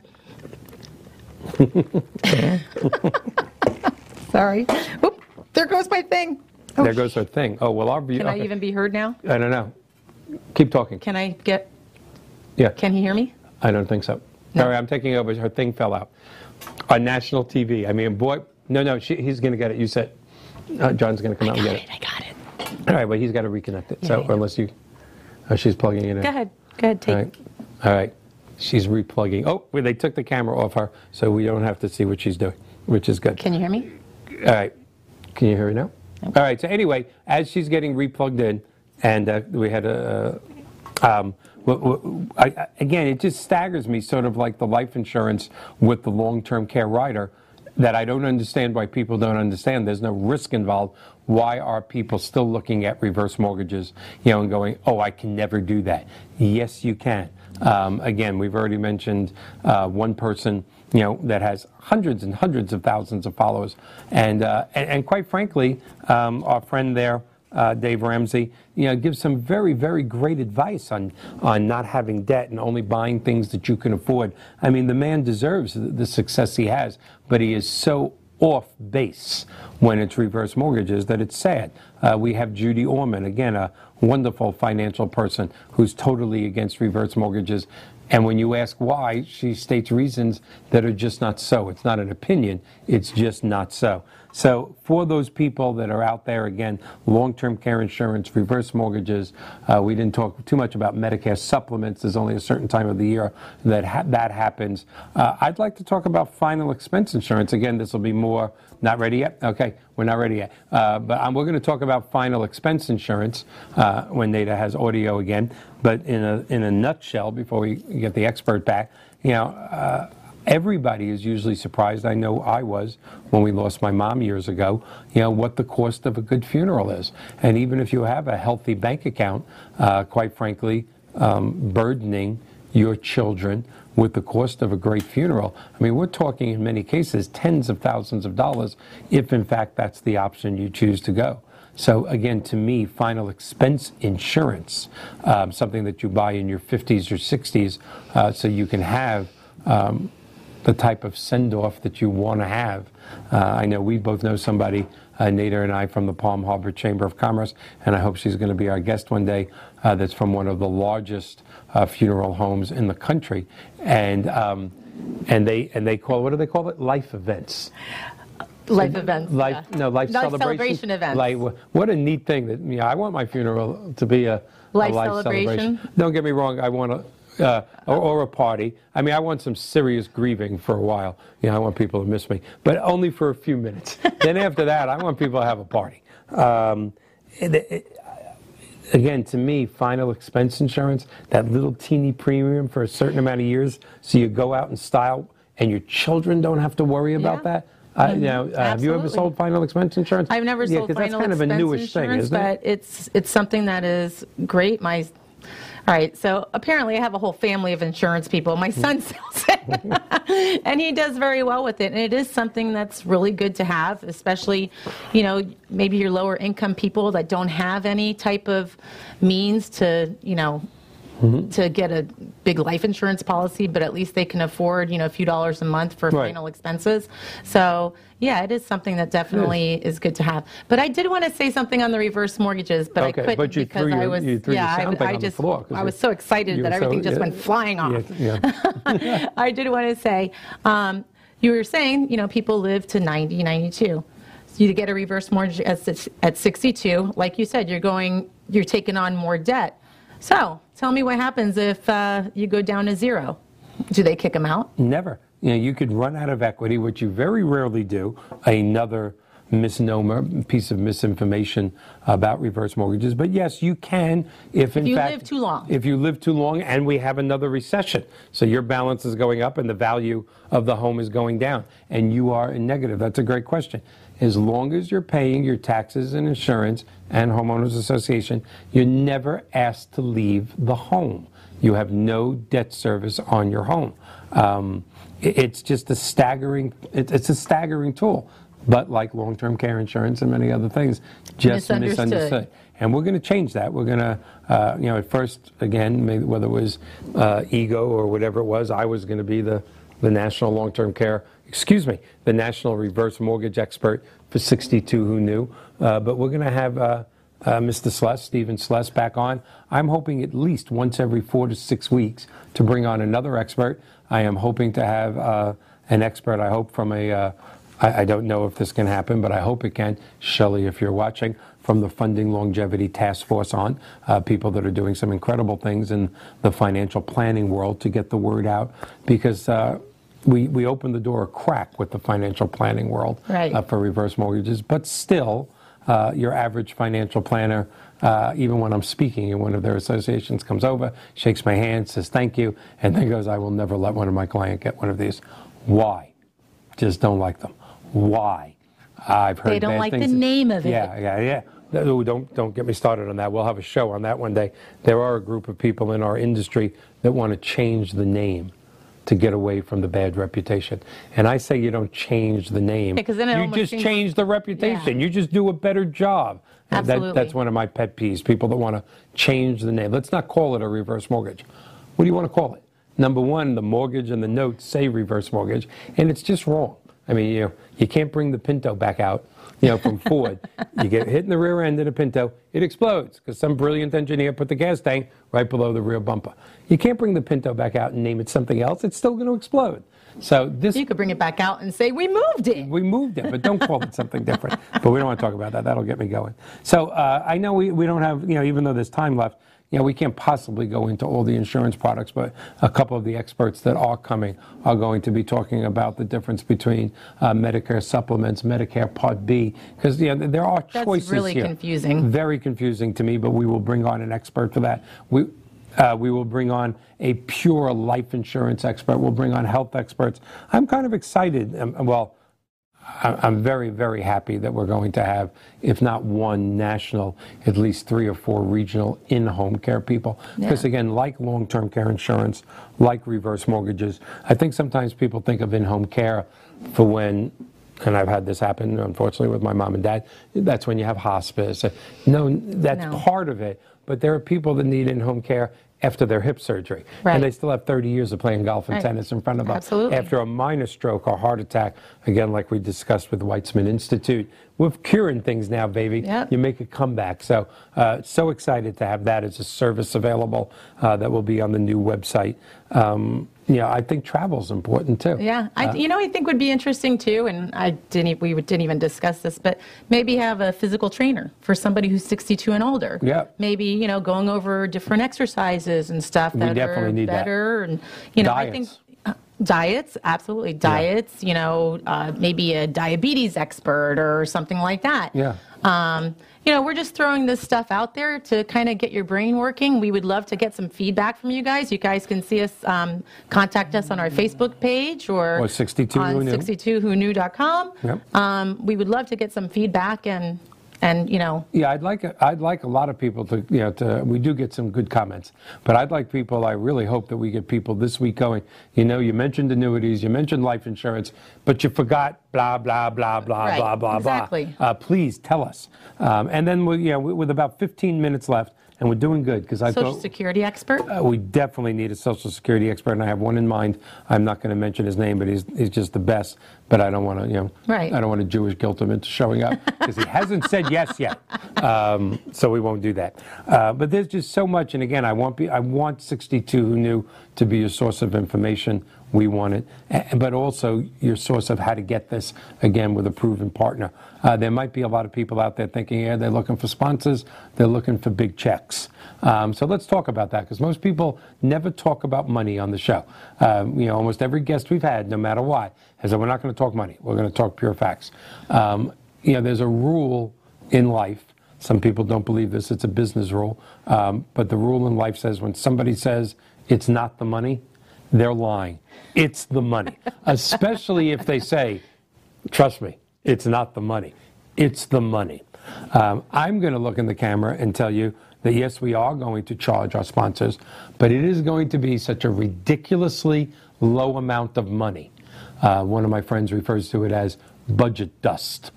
sorry. Oop, there goes my thing. Oh, there goes her thing. Oh well, our view. Can okay. I even be heard now? I don't know. Keep talking. Can I get? Yeah. Can he hear me? I don't think so. Sorry, I'm taking over. Her thing fell out on national TV. I mean, boy, no, no, she, he's going to get it. You said uh, John's going to come I out and get it, it. I got it. All right, but he's got to reconnect it. Yeah, so unless you, oh, she's plugging it in. Go ahead. Go ahead. Take. All right. All right. She's replugging. Oh, well, they took the camera off her, so we don't have to see what she's doing, which is good. Can you hear me? All right. Can you hear me now? Okay. All right. So anyway, as she's getting replugged in, and uh, we had a. Um, I, again, it just staggers me, sort of like the life insurance with the long term care rider, that I don't understand why people don't understand. There's no risk involved. Why are people still looking at reverse mortgages, you know, and going, oh, I can never do that? Yes, you can. Um, again, we've already mentioned uh, one person, you know, that has hundreds and hundreds of thousands of followers, and uh, and, and, quite frankly, um, our friend there uh, Dave Ramsey, you know, gives some very, very great advice on, on not having debt and only buying things that you can afford. I mean, the man deserves the success he has, but he is so off base when it's reverse mortgages that it's sad. Uh, we have Judy Orman, again, a wonderful financial person who's totally against reverse mortgages. And when you ask why, she states reasons that are just not so. It's not an opinion, it's just not so. So, for those people that are out there, again, long term care insurance, reverse mortgages, uh, we didn't talk too much about Medicare supplements. There's only a certain time of the year that ha- that happens. Uh, I'd like to talk about final expense insurance. Again, this will be more, not ready yet? Okay, we're not ready yet. Uh, but um, we're going to talk about final expense insurance uh, when Nada has audio again. But in a, in a nutshell, before we get the expert back, you know, uh, everybody is usually surprised. I know I was when we lost my mom years ago, you know, what the cost of a good funeral is. And even if you have a healthy bank account, uh, quite frankly, um, burdening your children with the cost of a great funeral. I mean, we're talking in many cases tens of thousands of dollars if, in fact, that's the option you choose to go. So, again, to me, final expense insurance, um, something that you buy in your 50s or 60s uh, so you can have um, the type of send off that you want to have. Uh, I know we both know somebody, uh, Nada and I, from the Palm Harbor Chamber of Commerce, and I hope she's going to be our guest one day. Uh, that's from one of the largest uh, funeral homes in the country, and um, and they and they call what do they call it? Life events. Life events. Life, yeah. no, life, life celebration. celebration events. Like, what a neat thing that, you know, I want my funeral to be a, a Life life celebration. Don't get me wrong, I want a, uh, or, or a party. I mean, I want some serious grieving for a while. You know, I want people to miss me, but only for a few minutes. then after that, I want people to have a party. Um, it- it- again, to me, final expense insurance, that little teeny premium for a certain amount of years, so you go out in style and your children don't have to worry about Yeah. that. Uh, you know, uh, have you ever sold final expense insurance? I've never yeah, sold final that's kind of a expense newish thing, isn't it? but it's it's something that is great. My all right, so apparently I have a whole family of insurance people. My hmm. son sells it, and he does very well with it. And it is something that's really good to have, especially, you know, maybe your lower income people that don't have any type of means to, you know, Mm-hmm. to get a big life insurance policy, but at least they can afford, you know, a few dollars a month for Right. final expenses. So, yeah, it is something that definitely is good to have. But I did want to say something on the reverse mortgages, but Okay, I couldn't but you because threw I was, yeah, I, I just, floor I was so excited that were so- everything just yeah, went flying off. Yeah, yeah. I did want to say, um, you were saying, you know, people live to 90, 92. You get a reverse mortgage at, at 62, like you said, you're going, you're taking on more debt. So tell me what happens if uh, you go down to zero. Do they kick them out? Never. You know, you could run out of equity, which you very rarely do. Another misnomer, piece of misinformation about reverse mortgages. But yes, you can if in you fact live too long. If you live too long and we have another recession. So your balance is going up and the value of the home is going down and you are in negative. That's a great question. As long as you're paying your taxes and insurance and homeowners association, you're never asked to leave the home. You have no debt service on your home. Um, it's just a staggering. It's a staggering tool. But like long-term care insurance and many other things, just Misunderstood. misunderstood. And we're going to change that. We're going to, uh, you know, at first, again, maybe whether it was uh, ego or whatever it was, I was going to be the, the national long term care, excuse me, the national reverse mortgage expert for 62 who knew. Uh, but we're going to have uh, uh, Mr. Sless, Stephen Sless, back on. I'm hoping at least once every four to six weeks to bring on another expert. I am hoping to have uh, an expert, I hope, from a. Uh, I, I don't know if this can happen, but I hope it can. Shelley, if you're watching, from the Funding Longevity Task Force on, uh, people that are doing some incredible things in the financial planning world to get the word out because. Uh, we, we opened the door a crack with the financial planning world Right. uh, for reverse mortgages, but still, uh, your average financial planner, uh, even when I'm speaking in one of their associations, comes over, shakes my hand, says thank you, and then goes, I will never let one of my clients get one of these. Why? Just don't like them. Why? I've heard They don't like the name of it. Yeah, yeah, yeah. No, don't don't get me started on that. We'll have a show on that one day. There are a group of people in our industry that want to change the name to get away from the bad reputation. And I say you don't change the name. Yeah, 'cause then it you just seems- change the reputation. Yeah. You just do a better job. And That, Absolutely. that's one of my pet peeves. People that want to change the name. Let's not call it a reverse mortgage. What do you want to call it? Number one, the mortgage and the notes say reverse mortgage, and it's just wrong. I mean, you know, you can't bring the Pinto back out, you know, from Ford. you get hit in the rear end of the Pinto, it explodes because some brilliant engineer put the gas tank right below the rear bumper. You can't bring the Pinto back out and name it something else. It's still going to explode. So this You could bring it back out and say, we moved it. we moved it, but don't call it something different. But we don't want to talk about that. That'll get me going. So uh, I know we, we don't have, you know, even though there's time left, you know, we can't possibly go into all the insurance products, but a couple of the experts that are coming are going to be talking about the difference between uh, Medicare supplements, Medicare Part B, because you know, there are That's choices really here. confusing. Very confusing to me, but we will bring on an expert for that. We, uh, we will bring on a pure life insurance expert. We'll bring on health experts. I'm kind of excited. Um, well, I'm very, very happy that we're going to have, if not one national, at least three or four regional in-home care people. Because Yeah. again, like long-term care insurance, like reverse mortgages, I think sometimes people think of in-home care for when, and I've had this happen, unfortunately, with my mom and dad, that's when you have hospice. No, that's No. part of it, but there are people that need in-home care after their hip surgery. Right. And they still have 30 years of playing golf and Right. tennis in front of them. Absolutely. After a minor stroke or heart attack, again, like we discussed with the Weizmann Institute, we're curing things now, baby. Yep. You make a comeback. So, uh, so excited to have that as a service available uh, that will be on the new website. Um, you know, I think travel is important too. Yeah, I, you know, I think would be interesting too, and I didn't, we didn't even discuss this, but maybe have a physical trainer for somebody who's 62 and older. Yeah. Maybe you know, going over different exercises and stuff We that definitely are need that. better, and you know, I think. Diets. uh, Diets, absolutely. Diets, you know, uh, maybe a diabetes expert or something like that. Yeah. Um, you know, we're just throwing this stuff out there to kind of get your brain working. We would love to get some feedback from you guys. You guys can see us, um, contact us on our Facebook page or, Or 62 on Who Knew. 62whoknew.com. Yep. Um, we would love to get some feedback and, and you know, Yeah, I'd like i'd like a lot of people to you know to we do get some good comments, but I'd like people. I really hope that we get people this week going. You know, you mentioned annuities, you mentioned life insurance, but you forgot blah blah blah blah Right, blah blah exactly. blah. Uh, please tell us. Um, and then we, you know, with about 15 minutes left, and we're doing good because I Social. Security expert. Uh, we definitely need a Social Security expert, and I have one in mind. I'm not going to mention his name, but he's, he's just the best. But I don't want to, you know, Right. I don't want to Jewish guilt him into showing up because he hasn't said yes yet. Um, so we won't do that. Uh, but there's just so much, and again, I want be, I want 62 who knew to be a source of information. We want it, but also your source of how to get this again with a proven partner. Uh, there might be a lot of people out there thinking, yeah, they're looking for sponsors, they're looking for big checks. Um, so let's talk about that because most people never talk about money on the show. Um, you know, almost every guest we've had, no matter what, has said, we're not going to talk money, we're going to talk pure facts. Um, you know, there's a rule in life. Some people don't believe this, it's a business rule. Um, but the rule in life says when somebody says it's not the money, they're lying. It's the money. Especially if they say, trust me, it's not the money. It's the money. Um, I'm going to look in the camera and tell you that yes, we are going to charge our sponsors, but it is going to be such a ridiculously low amount of money. Uh, one of my friends refers to it as budget dust.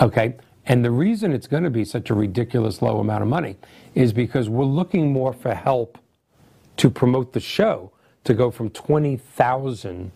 Okay? And the reason it's going to be such a ridiculous low amount of money is because we're looking more for help to promote the show to go from 20,000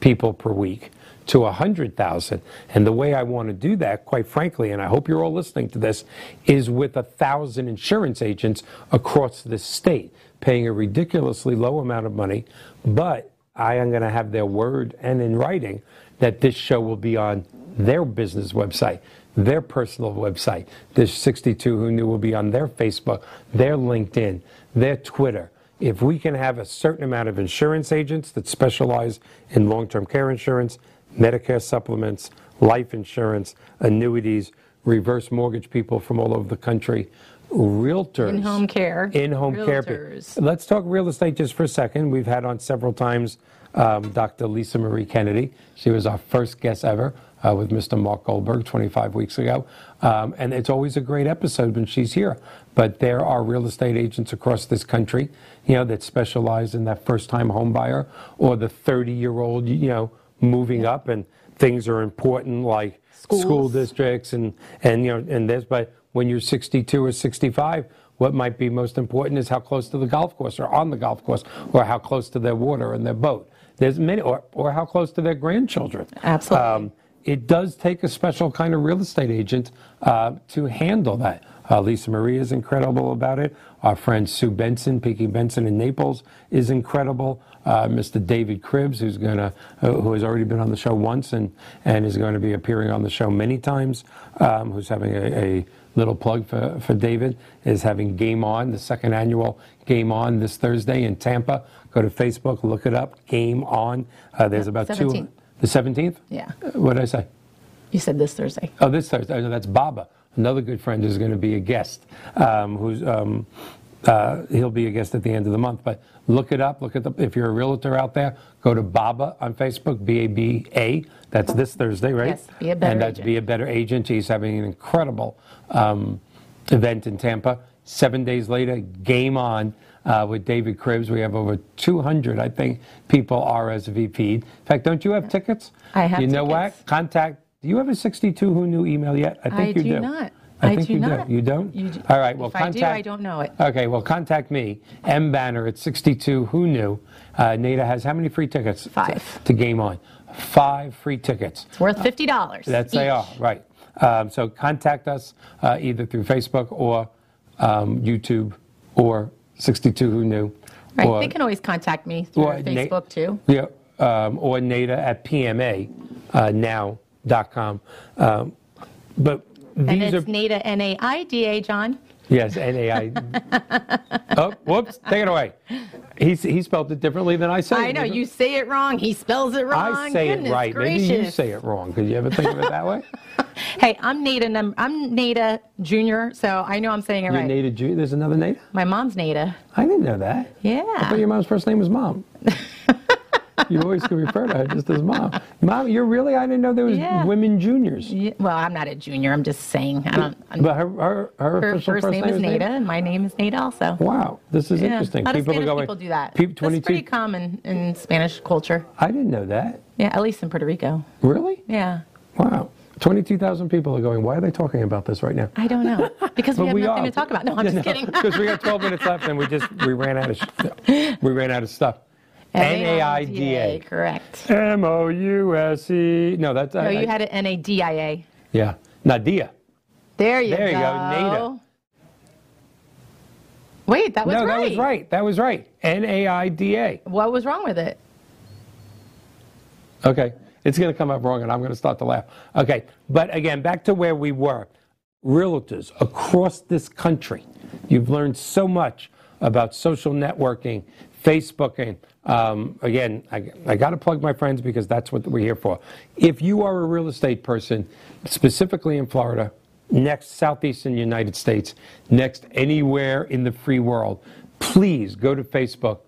people per week to 100,000. And the way I want to do that, quite frankly, and I hope you're all listening to this, is with a thousand insurance agents across the state paying a ridiculously low amount of money, but I am going to have their word and in writing that this show will be on their business website, their personal website. This 62 who knew will be on their Facebook, their LinkedIn, their Twitter. If we can have a certain amount of insurance agents that specialize in long term care insurance, Medicare supplements, life insurance, annuities, reverse mortgage people from all over the country, realtors. Care. In-home care. pe- Realtors. Let's talk real estate just for a second. We've had on several times um, Dr. Lisa Marie Kennedy. She was our first guest ever uh, with Mr. Mark Goldberg 25 weeks ago. Um, and it's always a great episode when she's here. But there are real estate agents across this country, you know, that specialize in that first-time home buyer or the 30-year-old, you know, moving up and things are important like Schools. school districts and, and, you know, and this. But when you're 62 or 65, what might be most important is how close to the golf course or on the golf course or how close to their water and their boat. There's many, or, or how close to their grandchildren. Absolutely. It does take a special kind of real estate agent uh, to handle that. Uh, Lisa Marie is incredible about it. Our friend Sue Benson, Pinky Benson in Naples, is incredible. Uh, Mr. David Cribbs, who's uh, who has already been on the show once and and is going to be appearing on the show many times, um, who's having a, a little plug for, for David, is having Game On, the second annual Game On this Thursday in Tampa. Go to Facebook, look it up, Game On. Uh, there's about 17th. two. The 17th? Yeah. What did I say? You said this Thursday. Oh, this Thursday. No, that's Baba. Another good friend is going to be a guest. Um, who's um, uh, he'll be a guest at the end of the month. But look it up. Look at the. If you're a realtor out there, go to Baba on Facebook. B A B A. That's this Thursday, right? Yes, Be a Better And that's Agent. be a better agent. He's having an incredible um, event in Tampa. Seven days later, game on. Uh, with David Cribbs, we have over 200, I think, people are RSVP'd. In fact, don't you have tickets? I have You know tickets. what? Contact. Do you have a 62 Who Knew email yet? I think I you do I do. not. I, I think do you not. do. You don't? You do- All right. Well, If I do. I don't know it. Okay. Well, contact me, M Banner at 62 Who Knew. Uh, Nada has how many free tickets? to- Five. To, Game On. Five free tickets. It's worth fifty dollars. That's they are right. Um, so contact us uh, either through Facebook or um, YouTube or 62 Who Knew. Right. or- They can always contact me through Facebook too. Yeah, um, or Nada at PMA uh, now.com. Um, but And these it's are NADA, N-A-I-D-A, John. Yes, NAI. oh, whoops! Take it away. He he spelled it differently than I say. I know, you say it wrong, he spells it wrong. I say Goodness it right. Gracious. Maybe you say it wrong. Could you ever think of it that way? Hey, I'm Nada, I'm Nada Junior, so I know I'm saying it You're right. Nada Ju- There's another Nada? My mom's Nada. I didn't know that. Yeah. I thought your mom's first name was Mom. you always could refer to her just as Mom. Mom, you're really, I didn't know there was Yeah. women juniors. Yeah, Well, I'm not a junior. I'm just saying. I don't. I'm, But her, her, her, her official first, name is Nada, Nada? and my name is Nada also. Wow, this is Yeah. interesting. A lot of people Spanish are going. people do that. Peop- That's 22. pretty common in Spanish culture. I didn't know that. Yeah, at least in Puerto Rico. Really? Yeah. Wow. 22,000 people are going, why are they talking about this right now? I don't know because we have we nothing are. to talk about. No, I'm just kidding. Because we got 12 minutes left and we just, we ran out of, sh- we ran out of stuff. N-A-I-D-A. Correct. M-O-U-S-E. No, that's, No, I- you I- had it N-A-D-I-A. yeah. Nadia. There you There go. you go, Nada. Wait, that was no, right. that was right. That was right. N-A-I-D-A. What was wrong with it? Okay. It's going to come up wrong and I'm going to start to laugh. Okay. But again, back to where we were. Realtors across this country, you've learned so much about social networking, Facebooking. Um, again, I, I got to plug my friends because that's what we're here for. If you are a real estate person, specifically in Florida, next southeastern United States, next anywhere in the free world, please go to Facebook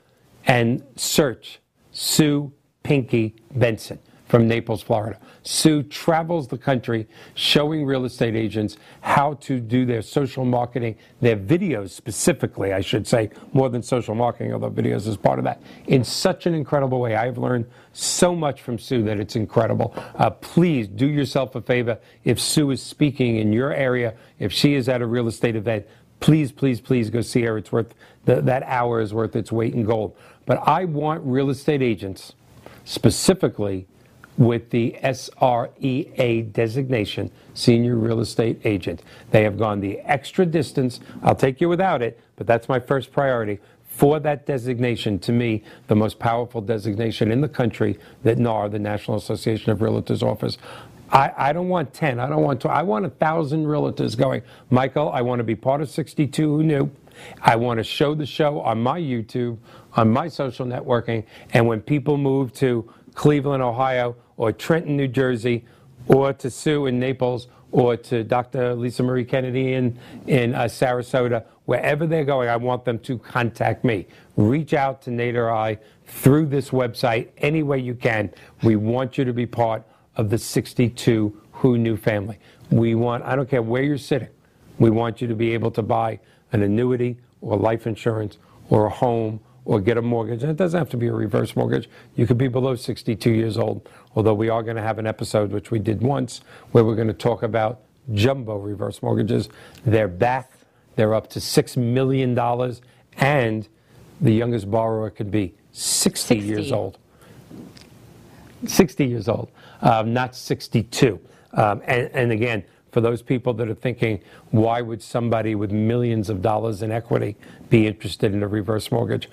and search Sue Pinky Benson from Naples, Florida. Sue travels the country showing real estate agents how to do their social marketing, their videos specifically, I should say, more than social marketing, although videos is part of that, in such an incredible way. I have learned so much from Sue that it's incredible. Uh, please do yourself a favor. If Sue is speaking in your area, if she is at a real estate event, please, please, please go see her. It's worth the, that hour is worth its weight in gold. But I want real estate agents, specifically with the SREA designation, Senior Real Estate Agent. They have gone the extra distance. I'll take you without it, but that's my first priority. For that designation, to me, the most powerful designation in the country that NAR, the National Association of Realtors, offers. I, I don't want 10, I don't want 12, I want a thousand realtors going, Michael, I want to be part of 62 Who Knew. I want to show the show on my YouTube, on my social networking, and when people move to Cleveland, Ohio, or Trenton, New Jersey, or to Sue in Naples, or to Dr. Lisa Marie Kennedy in, in uh, Sarasota, wherever they're going, I want them to contact me. Reach out to Nate or I through this website any way you can. We want you to be part of the 62 Who Knew family. We want, I don't care where you're sitting, we want you to be able to buy an annuity or life insurance or a home or get a mortgage. And it doesn't have to be a reverse mortgage. You could be below 62 years old, although we are going to have an episode, which we did once, where we're going to talk about jumbo reverse mortgages. They're back. They're up to $6 million, and the youngest borrower could be 60, 60. years old. 60 years old, um, not 62. Um, and, and again, for those people that are thinking, why would somebody with millions of dollars in equity be interested in a reverse mortgage?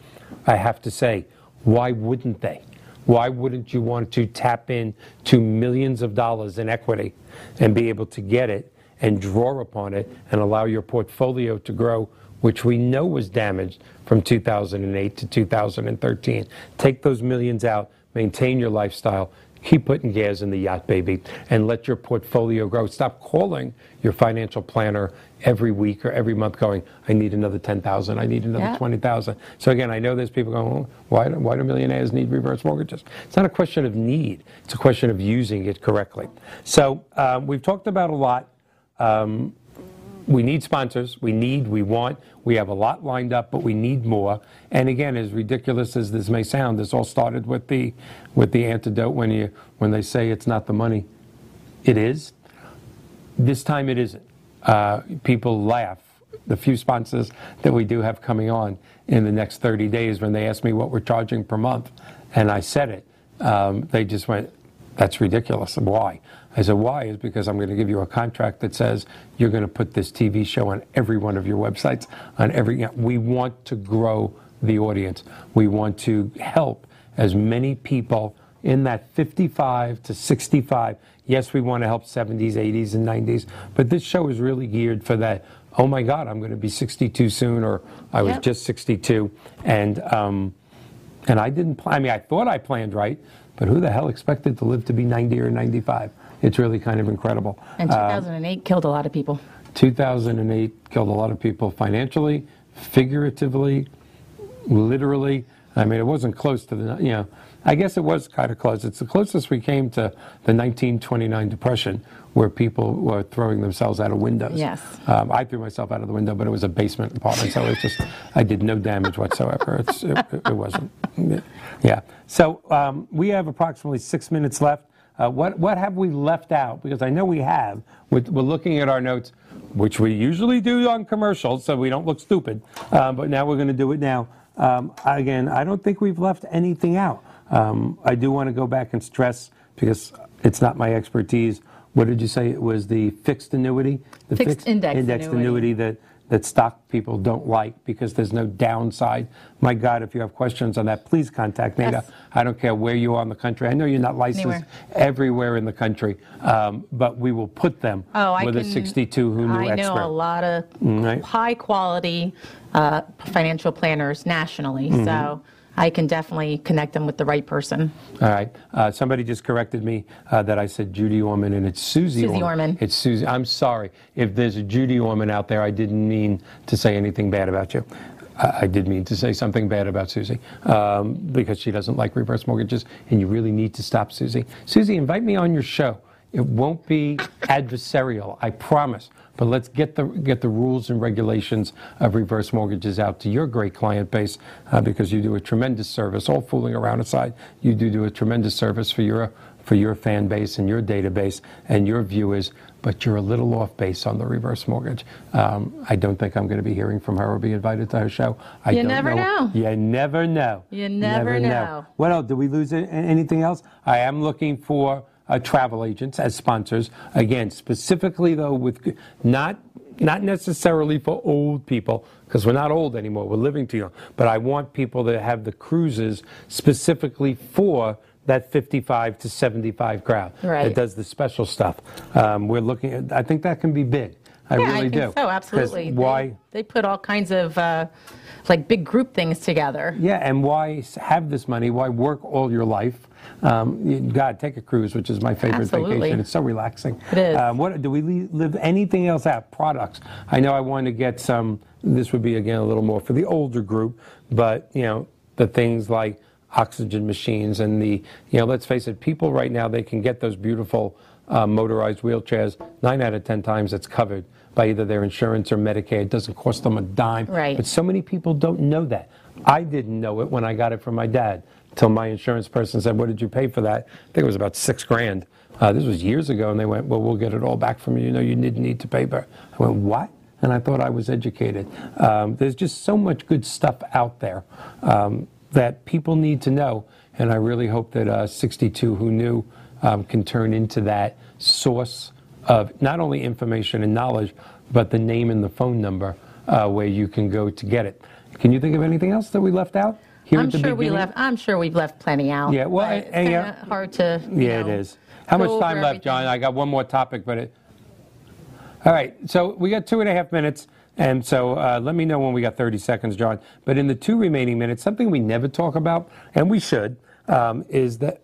I have to say, why wouldn't they? Why wouldn't you want to tap in to millions of dollars in equity and be able to get it and draw upon it and allow your portfolio to grow, which we know was damaged from 2008 to 2013? Take those millions out, maintain your lifestyle, keep putting gas in the yacht, baby, and let your portfolio grow. Stop calling your financial planner every week or every month going, I need another 10,000, I need another Yeah. 20,000. So again, I know there's people going, oh, why, do, why do millionaires need reverse mortgages? It's not a question of need, it's a question of using it correctly. So um, we've talked about a lot. Um, we need sponsors. We need, we want. We have a lot lined up, but we need more. And again, as ridiculous as this may sound, this all started with the with the antidote when you when they say it's not the money. It is. This time it isn't. Uh, people laugh. The few sponsors that we do have coming on in the next 30 days, when they ask me what we're charging per month, and I said it, um, they just went, "That's ridiculous." Why? I said, "Why?" Is because I'm going to give you a contract that says you're going to put this TV show on every one of your websites, on every. You know, we want to grow the audience. We want to help as many people in that 55 to 65. Yes, we want to help 70s, 80s, and 90s, but this show is really geared for that. Oh my God, I'm going to be 62 soon, or I was Yep. just 62, and um, and I didn't. Plan, I mean, I thought I planned right, but who the hell expected to live to be 90 or 95? It's really kind of incredible. And 2008 killed a lot of people. 2008 killed a lot of people financially, figuratively, literally. I mean, it wasn't close to the, you know, I guess it was kind of close. It's the closest we came to the 1929 Depression, where people were throwing themselves out of windows. Yes. Um, I threw myself out of the window, but it was a basement apartment, so it's just, I did no damage whatsoever. It's, it, it wasn't. Yeah. So um, we have approximately six minutes left. Uh, what, what have we left out? Because I know we have. We're, we're looking at our notes, which we usually do on commercials, so we don't look stupid. Uh, but now we're going to do it now. Um, again, I don't think we've left anything out. Um, I do want to go back and stress, because it's not my expertise. What did you say? It was the fixed annuity? The Fixed index indexed annuity. annuity that, that stock people don't like because there's no downside. My God, if you have questions on that, please contact Nada. Yes. I don't care where you are in the country. I know you're not licensed Anywhere. everywhere in the country, um, but we will put them Oh, I with can, a 62 who knew I expert. Know a lot of Right. high quality uh, financial planners nationally, Mm-hmm. so I can definitely connect them with the right person. All right. Uh, somebody just corrected me uh, that I said Judy Orman, and it's Suze, Suze Orman. It's Suze. I'm sorry. If there's a Judy Orman out there, I didn't mean to say anything bad about you. I I did mean to say something bad about Suze um, because she doesn't like reverse mortgages, and you really need to stop Suze. Suze, invite me on your show. It won't be adversarial, I promise. But let's get the get the rules and regulations of reverse mortgages out to your great client base uh, because you do a tremendous service. All fooling around aside, you do do a tremendous service for your for your fan base and your database and your viewers. But you're a little off base on the reverse mortgage. Um, I don't think I'm going to be hearing from her or be invited to her show. I You don't never know. You never know. You never know. What else? Did we lose anything else? I am looking for uh, travel agents as sponsors. Again, specifically though, with not not necessarily for old people because we're not old anymore. We're living too young. But I want people that have the cruises specifically for that 55 to 75 crowd Right. that does the special stuff. Um, we're looking at. I think that can be big. I yeah, really I think do. so. Absolutely. Why? They, put all kinds of uh, like big group things together. Yeah, and why have this money? Why work all your life? Um, God, take a cruise, which is my favorite Absolutely. vacation. It's so relaxing. It is. Um, what do we live anything else out? Products. I know I want to get some. This would be again a little more for the older group, but you know the things like oxygen machines and the you know let's face it, people right now they can get those beautiful uh, motorized wheelchairs. Nine out of ten times it's covered by either their insurance or Medicaid. It doesn't cost them a dime. Right. But so many people don't know that. I didn't know it when I got it from my dad. Till my insurance person said, "What did you pay for that?" I think it was about six grand. Uh, this was years ago, and they went, "Well, we'll get it all back from you. You know, you didn't need to pay for." it." I went, "What? and I thought I was educated. Um, there's just so much good stuff out there um, that people need to know, and I really hope that uh, 62 Who Knew um, can turn into that source of not only information and knowledge, but the name and the phone number uh, where you can go to get it. Can you think of anything else that we left out? Here I'm at the sure We left, I'm sure we've left plenty out. Yeah, well, it's and- yeah. hard to, you Yeah, it know, is. How much time left, John? I got one more topic, but it. All right, so we got two and a half minutes, and so uh, let me know when we got 30 seconds, John. But in the two remaining minutes, something we never talk about, and we should, um, is that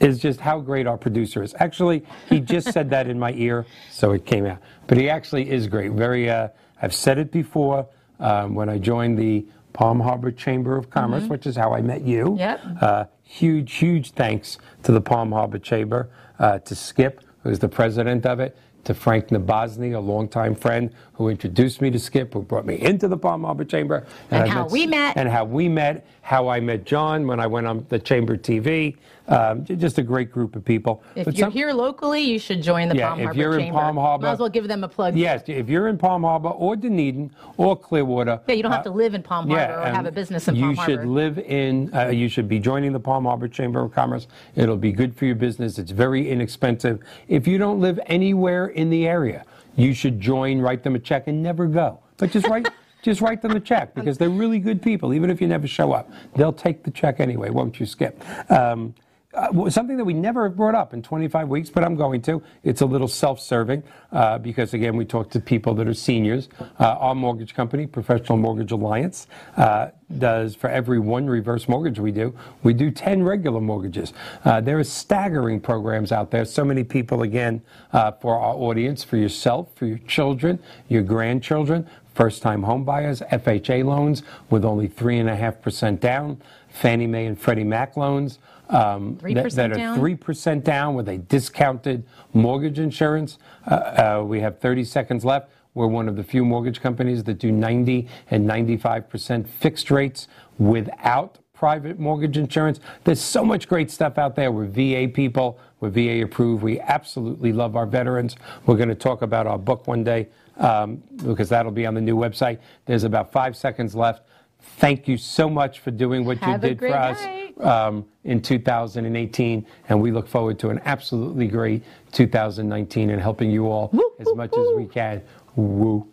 is just how great our producer is. Actually, he just said that in my ear, so it came out. But he actually is great. Very. Uh, I've said it before um, when I joined the Palm Harbor Chamber of Commerce, which is how I met you. Mm-hmm. Yep. Uh, huge, huge thanks to the Palm Harbor Chamber, uh, to Skip, who's the president of it, to Frank Nabozny, a longtime friend who introduced me to Skip, who brought me into the Palm Harbor Chamber. And I how we met. And how we met, how I met John when I went on the Chamber TV. Um, just a great group of people. If But you're some- here locally, you should join the Yeah, Palm if Harbor you're in Chamber. Palm Harbor- Might as well give them a plug. Yes, if you're in Palm Harbor or Dunedin or Clearwater. Yeah, you don't have uh, to live in Palm Harbor or have a business in Palm Harbor. you should live in. Uh, you should be joining the Palm Harbor Chamber of Commerce. It'll be good for your business. It's very inexpensive. If you don't live anywhere in the area, you should join. Write them a check and never go. But just write. Just write them a check because they're really good people. Even if you never show up, they'll take the check anyway, won't you, Skip? Um, uh, something that we never brought up in 25 weeks, but I'm going to. It's a little self-serving uh, because again, we talk to people that are seniors. Uh, our mortgage company, Professional Mortgage Alliance, uh, does for every one reverse mortgage we do, we do 10 regular mortgages. Uh, there are staggering programs out there. So many people, again, uh, for our audience, for yourself, for your children, your grandchildren, first-time homebuyers, FHA loans with only 3.5% down, Fannie Mae and Freddie Mac loans um, that, 3% that are down? 3% down with a discounted mortgage insurance. Uh, uh, we have 30 seconds left. We're one of the few mortgage companies that do 90 and 95% fixed rates without private mortgage insurance. There's so much great stuff out there. We're VA people. We're VA approved. We absolutely love our veterans. We're going to talk about our book one day um, because that'll be on the new website. There's about five seconds left. Thank you so much for doing what Have you did for us um, in 2018, and we look forward to an absolutely great 2019 and helping you all Woo, as woo, much as we can. Woo.